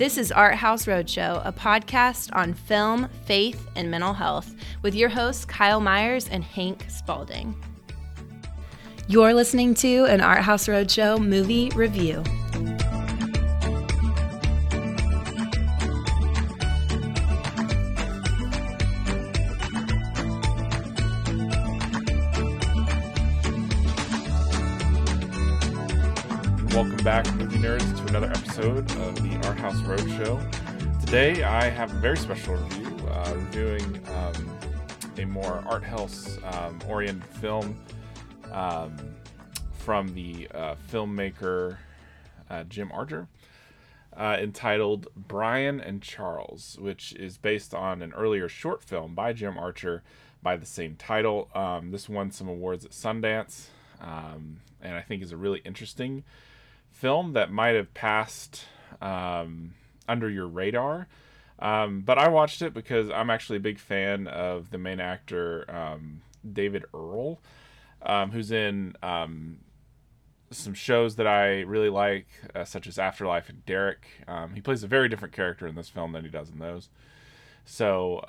This is Art House Roadshow, a podcast on film, faith, and mental health with your hosts Kyle Myers and Hank Spalding. You're listening to an Art House Roadshow movie review. Welcome back, nerds, to another episode of the Art House Roadshow. Today, I have a very special review, uh, reviewing um, a more art house um, oriented film um, from the uh, filmmaker uh, Jim Archer, uh, entitled Brian and Charles, which is based on an earlier short film by Jim Archer by the same title. Um, this won some awards at Sundance, um, and I think is a really interesting film that might have passed um, under your radar. Um, but I watched it because I'm actually a big fan of the main actor, um, David Earl, um, who's in um, some shows that I really like, uh, such as Afterlife and Derek. Um, he plays a very different character in this film than he does in those. So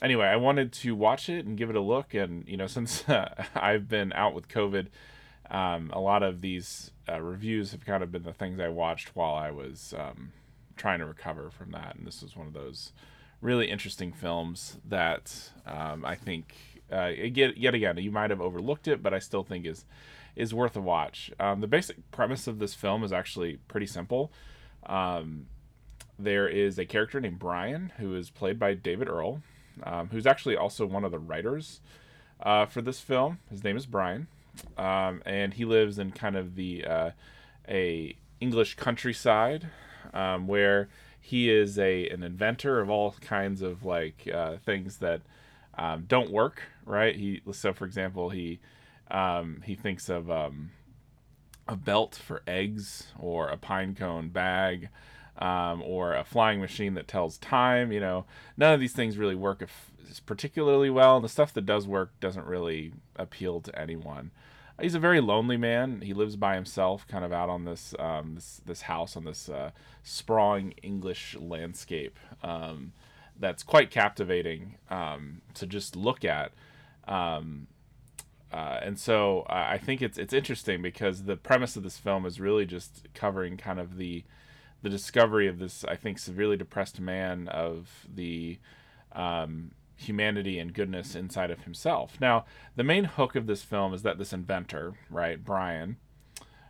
anyway, I wanted to watch it and give it a look. And, you know, since uh, I've been out with COVID, um, a lot of these uh, reviews have kind of been the things I watched while I was um, trying to recover from that, and this was one of those really interesting films that um, I think uh, yet yet again you might have overlooked it, but I still think is is worth a watch. Um, the basic premise of this film is actually pretty simple. Um, there is a character named Brian who is played by David Earl, um, who's actually also one of the writers uh, for this film. His name is Brian um, and he lives in kind of the uh, a English countryside um, where he is a an inventor of all kinds of like uh, things that um, don't work right? He so for example he um, he thinks of um, a belt for eggs or a pine cone bag um, or a flying machine that tells time you know none of these things really work if, particularly well the stuff that does work doesn't really appeal to anyone he's a very lonely man. He lives by himself, kind of out on this um, this this house on this uh, sprawling English landscape um, that's quite captivating um, to just look at. Um, uh, and so I think it's it's interesting because the premise of this film is really just covering kind of the the discovery of this I think severely depressed man of the um, humanity and goodness inside of himself. Now, the main hook of this film is that this inventor, right, Brian,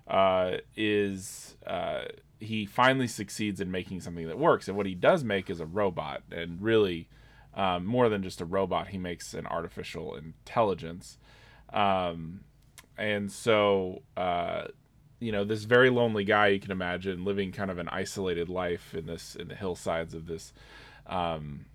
uh, is uh, he finally succeeds in making something that works, and what he does make is a robot, and really um, more than just a robot, he makes an artificial intelligence, um, and so. Uh, you know this very lonely guy you can imagine living kind of an isolated life in this in the hillsides of this um,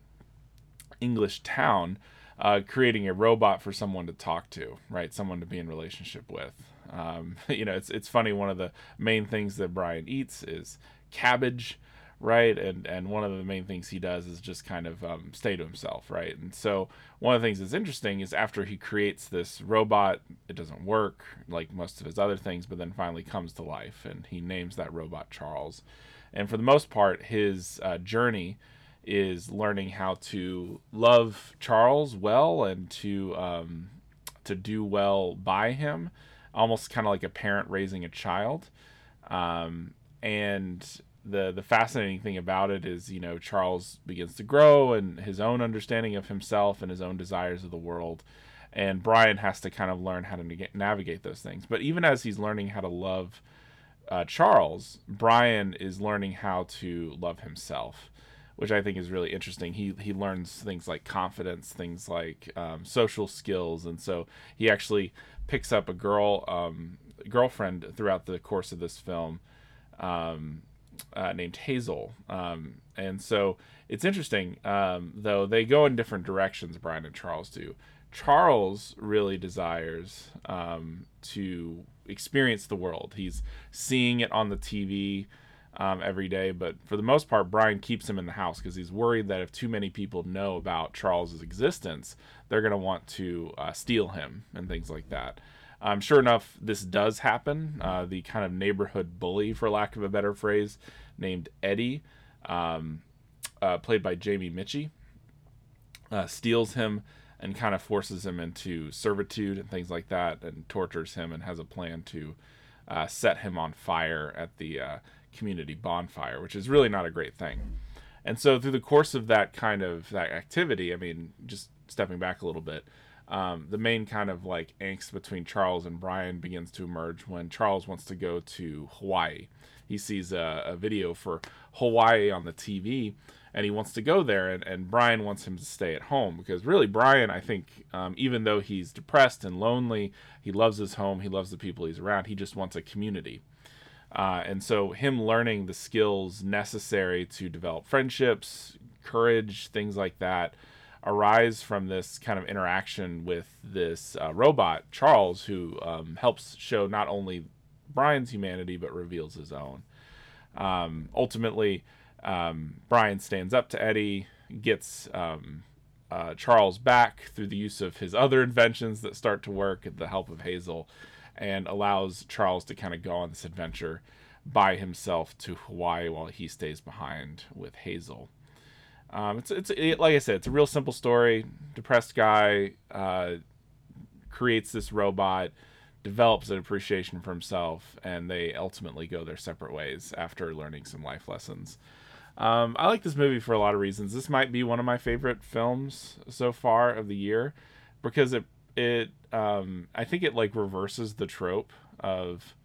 English town, uh, creating a robot for someone to talk to, right? Someone to be in relationship with. Um, you know, it's it's funny. One of the main things that Brian eats is cabbage, right? And and one of the main things he does is just kind of um, stay to himself, right? And so one of the things that's interesting is after he creates this robot, it doesn't work like most of his other things, but then finally comes to life, and he names that robot Charles. And for the most part, his uh, journey is learning how to love Charles well and to um, to do well by him, almost kind of like a parent raising a child. Um, and the the fascinating thing about it is, you know, Charles begins to grow and his own understanding of himself and his own desires of the world. And Brian has to kind of learn how to navigate those things. But even as he's learning how to love uh, Charles, Brian is learning how to love himself which I think is really interesting. He he learns things like confidence, things like um, social skills, and so he actually picks up a girl um, girlfriend throughout the course of this film um, uh, named Hazel, um, and so it's interesting. Um, though they go in different directions, Brian and Charles do. Charles really desires um, to experience the world. He's seeing it on the TV um, every day. But for the most part, Brian keeps him in the house because he's worried that if too many people know about Charles's existence, they're going to want to uh, steal him and things like that. Um, sure enough, this does happen. Uh, the kind of neighborhood bully, for lack of a better phrase, named Eddie, um, uh, played by Jamie Michie, uh, steals him and kind of forces him into servitude and things like that, and tortures him and has a plan to uh, set him on fire at the uh, community bonfire, which is really not a great thing. And so through the course of that kind of that activity, I mean, just stepping back a little bit, um, the main kind of like angst between Charles and Brian begins to emerge when Charles wants to go to Hawaii. He sees a, a video for Hawaii on the TV and he wants to go there and, and brian wants him to stay at home because really brian i think um, even though he's depressed and lonely he loves his home he loves the people he's around he just wants a community uh, and so him learning the skills necessary to develop friendships courage things like that arise from this kind of interaction with this uh, robot charles who um, helps show not only brian's humanity but reveals his own um, ultimately um, Brian stands up to Eddie, gets um, uh, Charles back through the use of his other inventions that start to work, the help of Hazel, and allows Charles to kind of go on this adventure by himself to Hawaii while he stays behind with Hazel. Um, it's it's it, like I said, it's a real simple story. Depressed guy uh, creates this robot, develops an appreciation for himself, and they ultimately go their separate ways after learning some life lessons. Um, I like this movie for a lot of reasons. This might be one of my favorite films so far of the year because it it um, I think it like reverses the trope of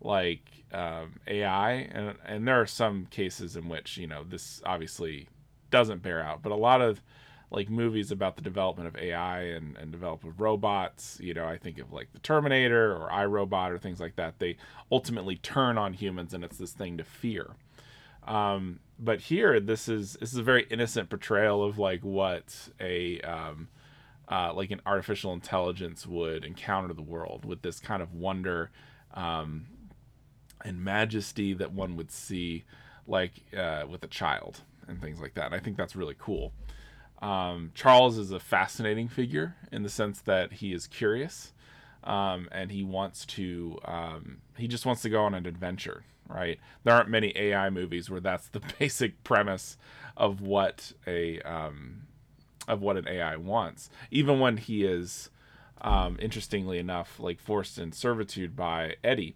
like um, AI and and there are some cases in which you know this obviously doesn't bear out, but a lot of like movies about the development of AI and, and development of robots, you know, I think of like the Terminator or iRobot or things like that. They ultimately turn on humans and it's this thing to fear. Um, but here, this is this is a very innocent portrayal of like what a um, uh, like an artificial intelligence would encounter the world with this kind of wonder um, and majesty that one would see like uh, with a child and things like that. And I think that's really cool. Um, Charles is a fascinating figure in the sense that he is curious um, and he wants to um, he just wants to go on an adventure right there aren't many ai movies where that's the basic premise of what a um, of what an ai wants even when he is um, interestingly enough like forced in servitude by eddie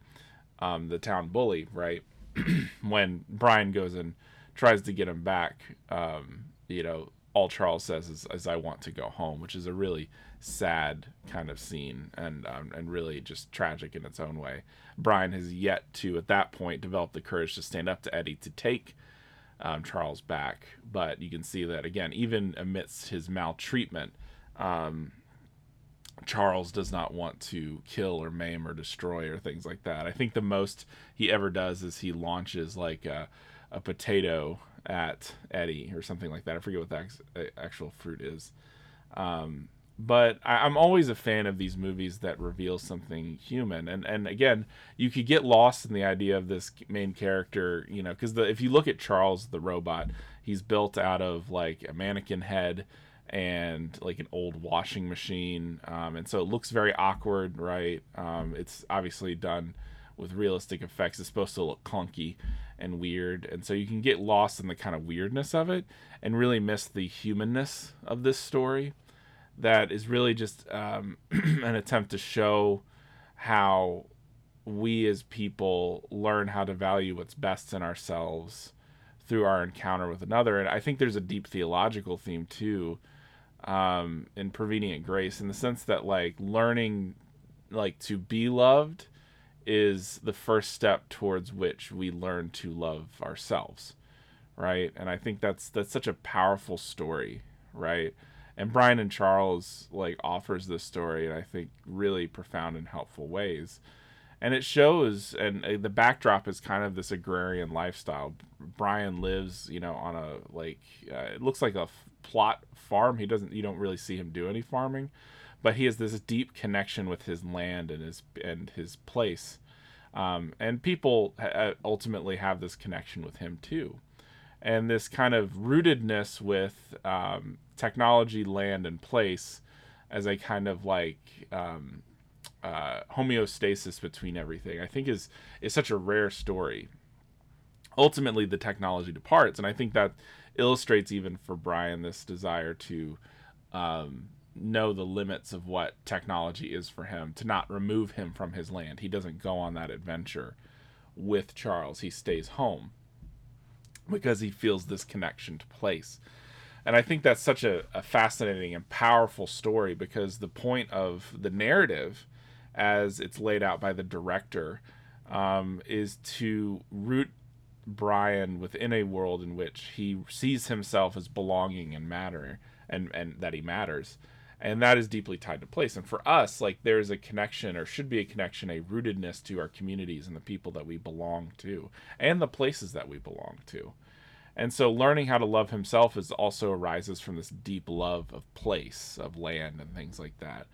um, the town bully right when brian goes and tries to get him back um, you know all Charles says is, is, "I want to go home," which is a really sad kind of scene and um, and really just tragic in its own way. Brian has yet to, at that point, develop the courage to stand up to Eddie to take um, Charles back. But you can see that again, even amidst his maltreatment, um, Charles does not want to kill or maim or destroy or things like that. I think the most he ever does is he launches like a, a potato at Eddie or something like that. I forget what the actual fruit is. Um, but I, am always a fan of these movies that reveal something human. And and again, you could get lost in the idea of this main character, you know, because if you look at Charles the robot, he's built out of like a mannequin head and like an old washing machine, um, and so it looks very awkward, right? Um, it's obviously done with realistic effects. It's supposed to look clunky and weird, and so you can get lost in the kind of weirdness of it and really miss the humanness of this story that is really just um, an attempt to show how we as people learn how to value what's best in ourselves through our encounter with another. And I think there's a deep theological theme too um, in prevenient grace in the sense that like learning like to be loved is the first step towards which we learn to love ourselves right and i think that's that's such a powerful story right and Brian and Charles like offers this story in I think really profound and helpful ways. And it shows, and uh, the backdrop is kind of this agrarian lifestyle. Brian lives, you know, on a like uh, it looks like a f- plot farm. He doesn't, you don't really see him do any farming, but he has this deep connection with his land and his and his place. Um, and people ha- uh, ultimately have this connection with him too and this kind of rootedness with um, technology, land, and place as a kind of like um, uh, homeostasis between everything. I think is is such a rare story. ultimately the technology departs. And I think that illustrates even for Brian this desire to um, know the limits of what technology is for him, to not remove him from his land. He doesn't go on that adventure with Charles, he stays home because he feels this connection to place. And I think that's such a, a fascinating and powerful story because the point of the narrative, as it's laid out by the director, um, is to root Brian within a world in which he sees himself as belonging and matter and, and that he matters. And that is deeply tied to place. And for us, like there's a connection or should be a connection, a rootedness to our communities and the people that we belong to and the places that we belong to. And so learning how to love himself is also arises from this deep love of place, of land, and things like that.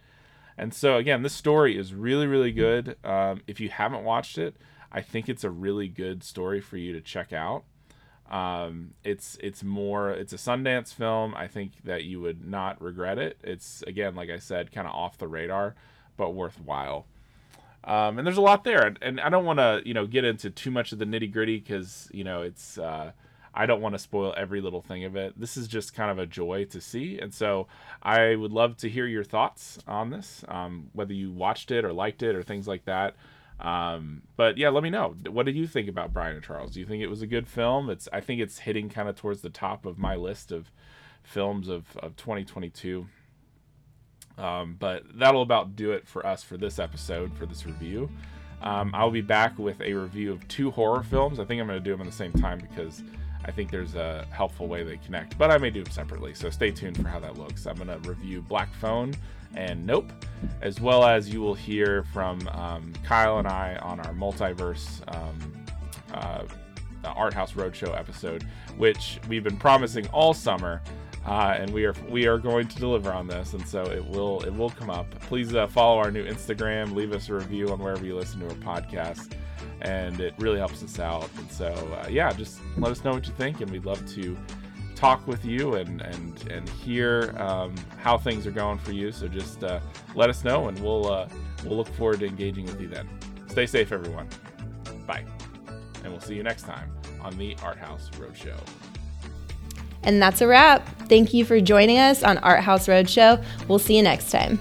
And so again, this story is really, really good. Um, if you haven't watched it, I think it's a really good story for you to check out. Um, it's it's more it's a Sundance film. I think that you would not regret it. It's again, like I said, kind of off the radar, but worthwhile. Um, and there's a lot there, and, and I don't want to you know get into too much of the nitty gritty because you know it's uh, I don't want to spoil every little thing of it. This is just kind of a joy to see. And so I would love to hear your thoughts on this, um, whether you watched it or liked it or things like that. Um, but yeah, let me know. What did you think about Brian and Charles? Do you think it was a good film? It's I think it's hitting kind of towards the top of my list of films of, of 2022. Um, but that'll about do it for us for this episode, for this review. Um, I'll be back with a review of two horror films. I think I'm going to do them at the same time because I think there's a helpful way they connect, but I may do them separately. So stay tuned for how that looks. I'm going to review Black Phone and Nope, as well as you will hear from um, Kyle and I on our multiverse um, uh, Art House Roadshow episode, which we've been promising all summer. Uh, and we are we are going to deliver on this, and so it will it will come up. Please uh, follow our new Instagram, leave us a review on wherever you listen to our podcast, and it really helps us out. And so, uh, yeah, just let us know what you think, and we'd love to talk with you and and and hear um, how things are going for you. So just uh, let us know, and we'll uh, we'll look forward to engaging with you then. Stay safe, everyone. Bye, and we'll see you next time on the Art House Roadshow. And that's a wrap. Thank you for joining us on Art House Roadshow. We'll see you next time.